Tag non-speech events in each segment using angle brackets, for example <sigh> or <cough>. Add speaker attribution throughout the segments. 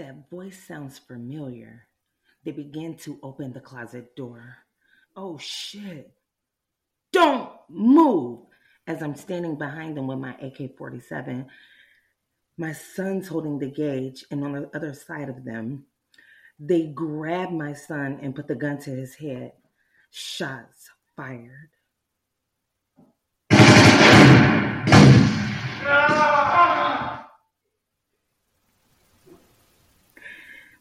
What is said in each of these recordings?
Speaker 1: That voice sounds familiar. They begin to open the closet door. Oh shit. Don't move! As I'm standing behind them with my AK 47, my son's holding the gauge, and on the other side of them, they grab my son and put the gun to his head. Shots fired.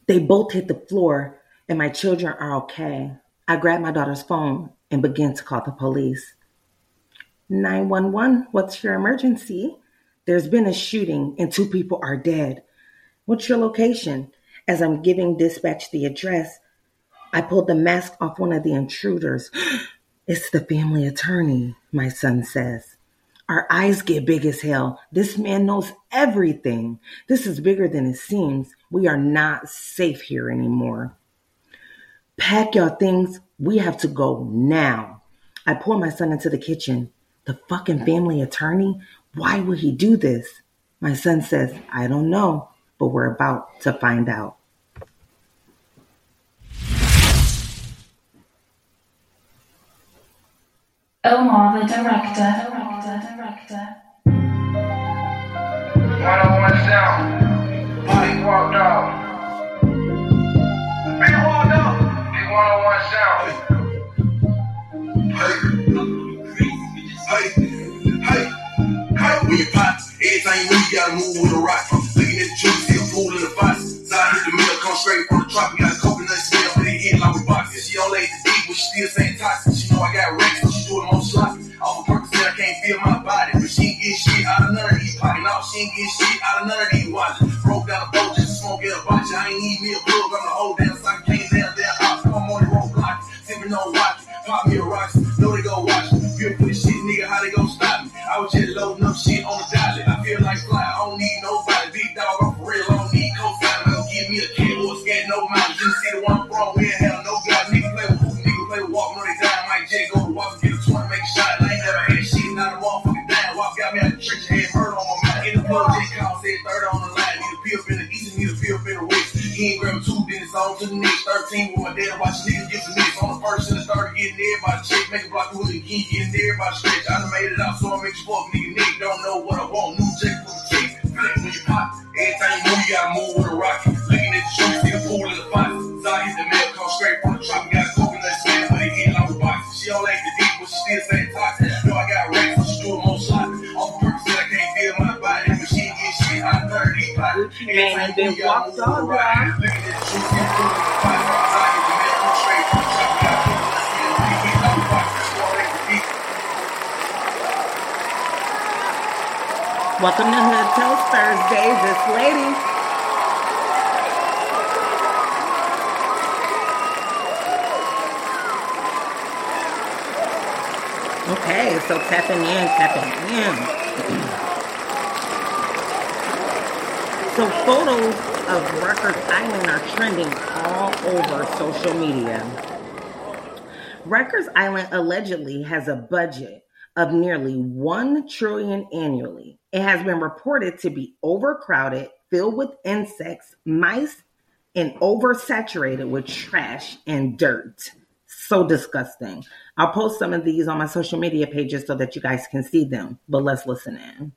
Speaker 1: They both hit the floor, and my children are okay. I grab my daughter's phone and begin to call the police. 911, what's your emergency? There's been a shooting and two people are dead. What's your location? As I'm giving dispatch the address, I pulled the mask off one of the intruders. <gasps> it's the family attorney, my son says. Our eyes get big as hell. This man knows everything. This is bigger than it seems. We are not safe here anymore. Pack your things. We have to go now. I pour my son into the kitchen. The fucking family attorney? Why would he do this? My son says, I don't know, but we're about to find out.
Speaker 2: Omar, the director, director, director.
Speaker 3: When you pop, everything you need, you gotta move with a rock. Looking at the juice, see a pool in the box. Side hit the middle, come straight from the top. We got a coconut smell, put it in like a box. And she don't the deep, but she still saying toxic. She know I got racks, on to the next. 13 with my dad, watching niggas get some niggas. On the first and the started getting everybody check. Make a block of wood again, getting everybody stretch. I done made it out, so I make fuck, nigga. Nigga don't know what I want. New check for the check. Flip when you pop. Every time you move, you gotta move with a rocket. Looking at the shoes, see the pool in the pot. Side hit the mail, come straight from the truck. Got a coconut smell, but it hit like a box. She don't like the deep, but she still saying toxic. Know I got racks, so she doing more shots. Off purpose, I can't feel my body. But she get shit out of none of these pockets.
Speaker 1: Gucci Mane and then walked on,
Speaker 3: Looking
Speaker 1: Welcome to Hood Tales Thursdays. This lady. Okay, so tapping in, tapping in. So photos of Rikers Island are trending all over social media. Rikers Island allegedly has a budget of nearly 1 trillion annually. It has been reported to be overcrowded, filled with insects, mice, and oversaturated with trash and dirt. So disgusting. I'll post some of these on my social media pages so that you guys can see them. But let's listen in.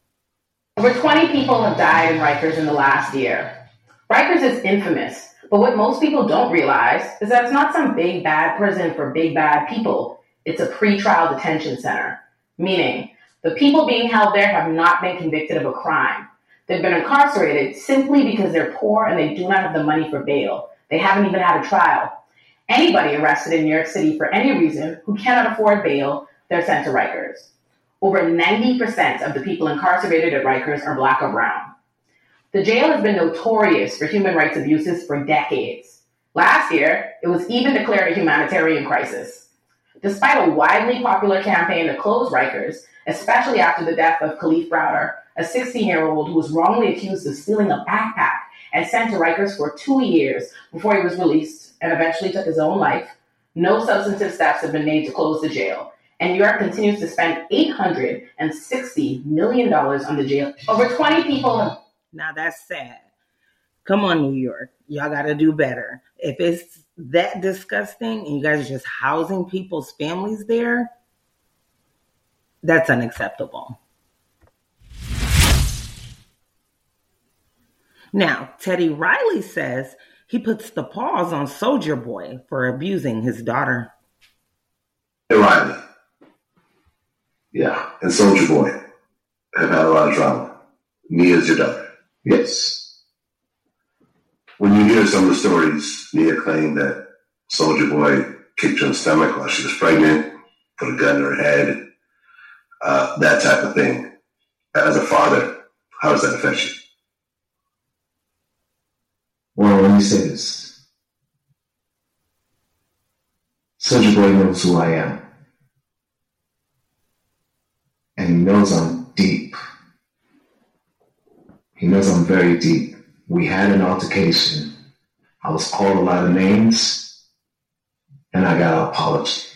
Speaker 4: Over 20 people have died in Rikers in the last year. Rikers is infamous, but what most people don't realize is that it's not some big bad prison for big bad people. It's a pretrial detention center, meaning the people being held there have not been convicted of a crime. They've been incarcerated simply because they're poor and they do not have the money for bail. They haven't even had a trial. Anybody arrested in New York City for any reason who cannot afford bail, they're sent to Rikers. Over 90% of the people incarcerated at Rikers are black or brown. The jail has been notorious for human rights abuses for decades. Last year, it was even declared a humanitarian crisis. Despite a widely popular campaign to close Rikers, especially after the death of Kalief Browder, a 16 year old who was wrongly accused of stealing a backpack and sent to Rikers for two years before he was released and eventually took his own life, no substantive steps have been made to close the jail. And New York continues to spend $860 million on the jail. Over 20 people
Speaker 1: Now that's sad. Come on, New York. Y'all got to do better. If it's that disgusting and you guys are just housing people's families there, that's unacceptable. Now, Teddy Riley says he puts the pause on Soulja Boy for abusing his daughter.
Speaker 5: Riley. Yeah, and Soulja Boy have had a lot of drama. Nia's your daughter. Yes. When you hear some of the stories, Nia claimed that Soulja Boy kicked her in the stomach while she was pregnant, put a gun in her head, uh, that type of thing. As a father, how does that affect you?
Speaker 6: Well, let me say this. Soulja Boy knows who I am. And he knows I'm deep. He knows I'm very deep. We had an altercation. I was called a lot of names, and I got an apology.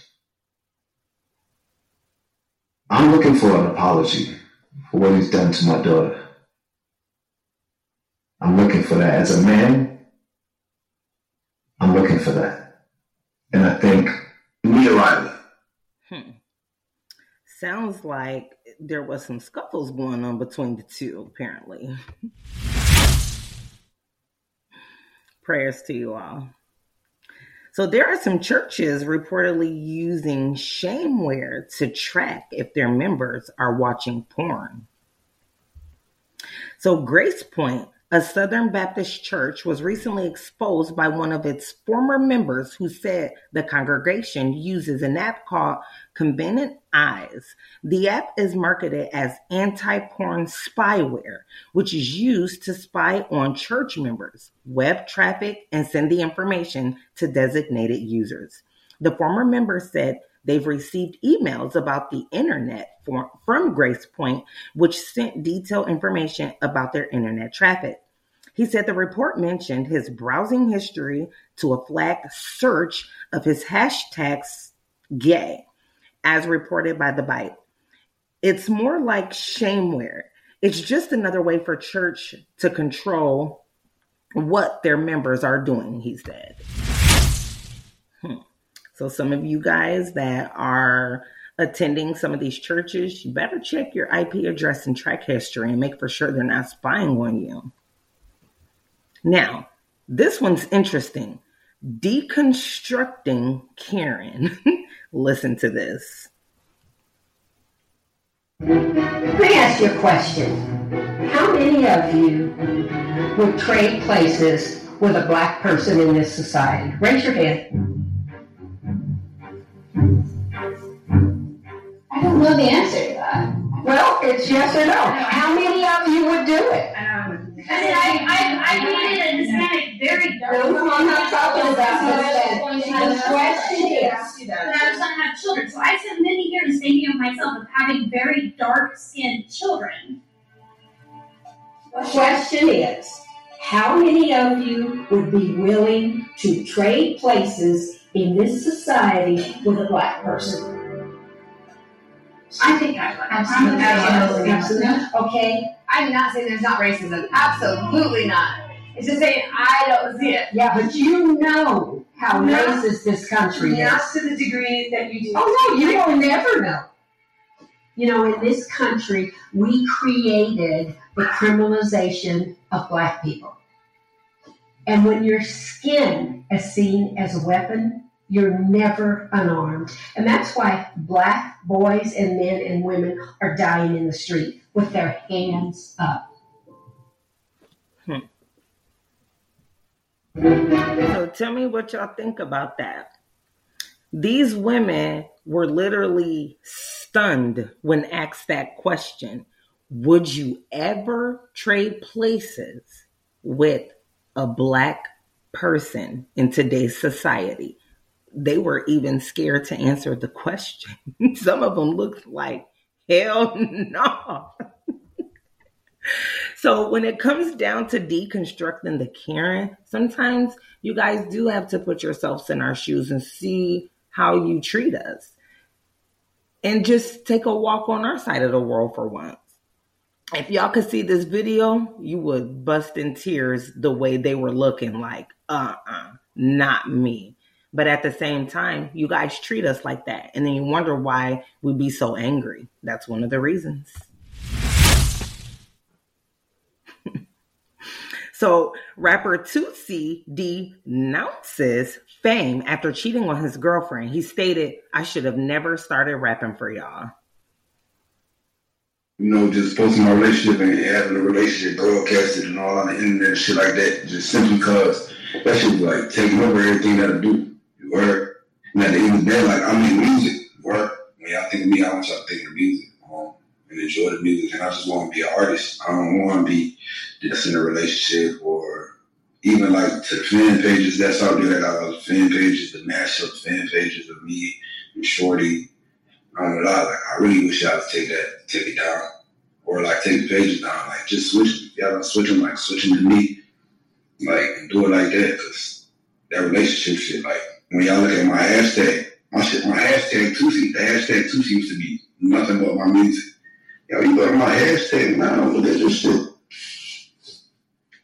Speaker 6: I'm looking for an apology for what he's done to my daughter. I'm looking for that. As a man, I'm looking for that. And I think
Speaker 5: Nia Riley.
Speaker 1: Hmm. Sounds like there was some scuffles going on between the two, apparently. <laughs> Prayers to you all. So there are some churches reportedly using shameware to track if their members are watching porn. So Grace Point a Southern Baptist church was recently exposed by one of its former members who said the congregation uses an app called Covenant Eyes. The app is marketed as anti porn spyware, which is used to spy on church members, web traffic, and send the information to designated users. The former member said They've received emails about the internet from, from Grace Point, which sent detailed information about their internet traffic. He said the report mentioned his browsing history to a flagged search of his hashtags gay, as reported by The Byte. It's more like shameware. It's just another way for church to control what their members are doing, he said. So, some of you guys that are attending some of these churches, you better check your IP address and track history and make for sure they're not spying on you. Now, this one's interesting. Deconstructing Karen. <laughs> Listen to this.
Speaker 7: Let me ask you a question. How many of you would trade places with a black person in this society? Raise your hand.
Speaker 8: Know the answer to that.
Speaker 7: Well, it's yes or no. How many of you would do it?
Speaker 8: I mean, I, I, I made it a Hispanic very dark.
Speaker 7: No, I'm not talking about
Speaker 8: Hispanic.
Speaker 7: The question is,
Speaker 8: But I was going to have children, so I spent many years thinking of myself of having very dark-skinned children.
Speaker 7: the question is, how many of you would be willing to trade places in this society with a black person?
Speaker 8: I think I would.
Speaker 9: Absolutely.
Speaker 8: Absolutely.
Speaker 9: Absolutely.
Speaker 7: Okay,
Speaker 9: I'm not saying there's not racism. Absolutely not. It's just saying I don't see it.
Speaker 7: yeah, but you know how
Speaker 9: No.
Speaker 7: racist this country is.
Speaker 9: Not to the degree that you do.
Speaker 7: Oh, no, you will never know. You know, in this country, we created the criminalization of black people. And when your skin is seen as a weapon, you're never unarmed. And that's why black boys and men and women are dying in the street with their hands up. Hmm.
Speaker 1: So tell me what y'all think about that. These women were literally stunned when asked that question. Would you ever trade places with a black person in today's society? They were even scared to answer the question. <laughs> Some of them looked like, hell no. <laughs> So when it comes down to deconstructing the Karen, sometimes you guys do have to put yourselves in our shoes and see how you treat us. And just take a walk on our side of the world for once. if y'all could see this video, you would bust in tears the way they were looking like, uh uh not me. But at the same time, you guys treat us like that. And then you wonder why we be so angry. That's one of the reasons. <laughs> so, rapper Toosii denounces fame after cheating on his girlfriend. He stated, I should have never started rapping for y'all
Speaker 5: you know, just posting my relationship and having a relationship broadcasted and all on the internet and shit like that, just simply because that shit was like taking over everything that I do. Heard? And at the end of the day, like I'm in music, work. When y'all think of me, I want y'all to think of music um, and enjoy the music. And I just want to be an artist. I don't want to be just in a relationship or even like to fan pages that's out there. I uh, fan pages, the mashup fan pages of me and Shorty I'm gonna lie, like I really wish y'all would take that, take it down, or like take the pages down, like just switch. Y'all don't switch them, like switching to me, like do it like that, cause that relationship shit. Like when y'all look at my hashtag, my shit, my hashtag Toosii, the hashtag Toosii used to be nothing but my music. Yo, you go to my hashtag now, look at this shit.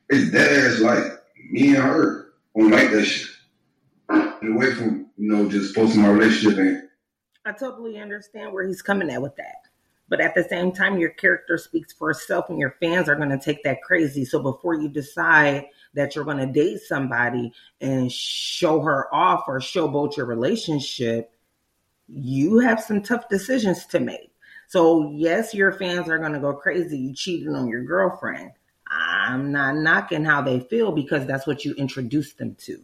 Speaker 5: It's dead ass like me and her don't like that shit. Get away from you know just posting my relationship and
Speaker 1: I totally understand where he's coming at with that. But at the same time, your character speaks for itself and your fans are to take that crazy. So before you decide that you're going to date somebody and show her off or showboat your relationship, you have some tough decisions to make. So, yes, your fans are going to go crazy. You cheated on your girlfriend. I'm not knocking how they feel because that's what you introduced them to.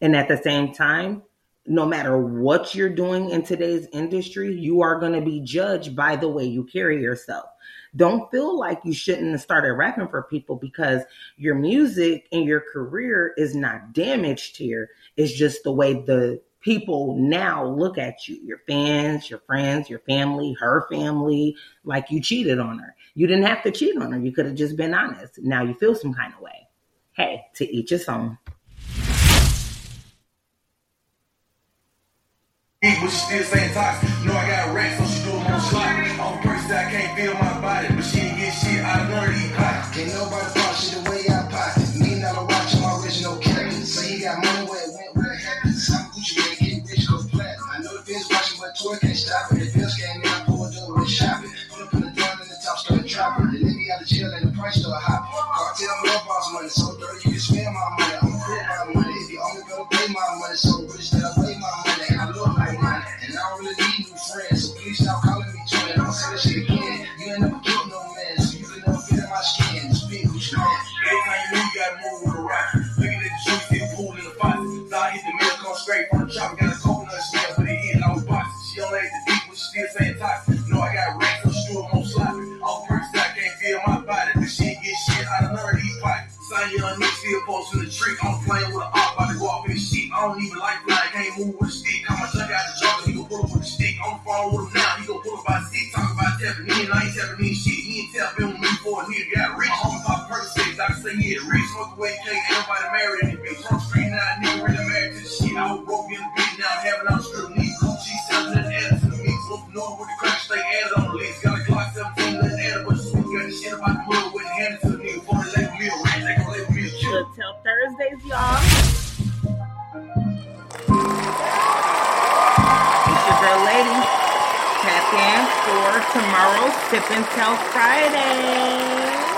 Speaker 1: And at the same time, no matter what you're doing in today's industry, you are going to be judged by the way you carry yourself. Don't feel like you shouldn't have started rapping for people because your music and your career is not damaged here. It's just the way the people now look at you your fans, your friends, your family, her family like you cheated on her. You didn't have to cheat on her. You could have just been honest. Now you feel some kind of way. Hey, to each his own.
Speaker 3: But she still saying toxic. Know I got racks, so she do on. Can't feel my body, but she ain't get shit out of these. Can't nobody pop shit the way I twin. In, I
Speaker 1: for tomorrow's Sip and Tell Friday.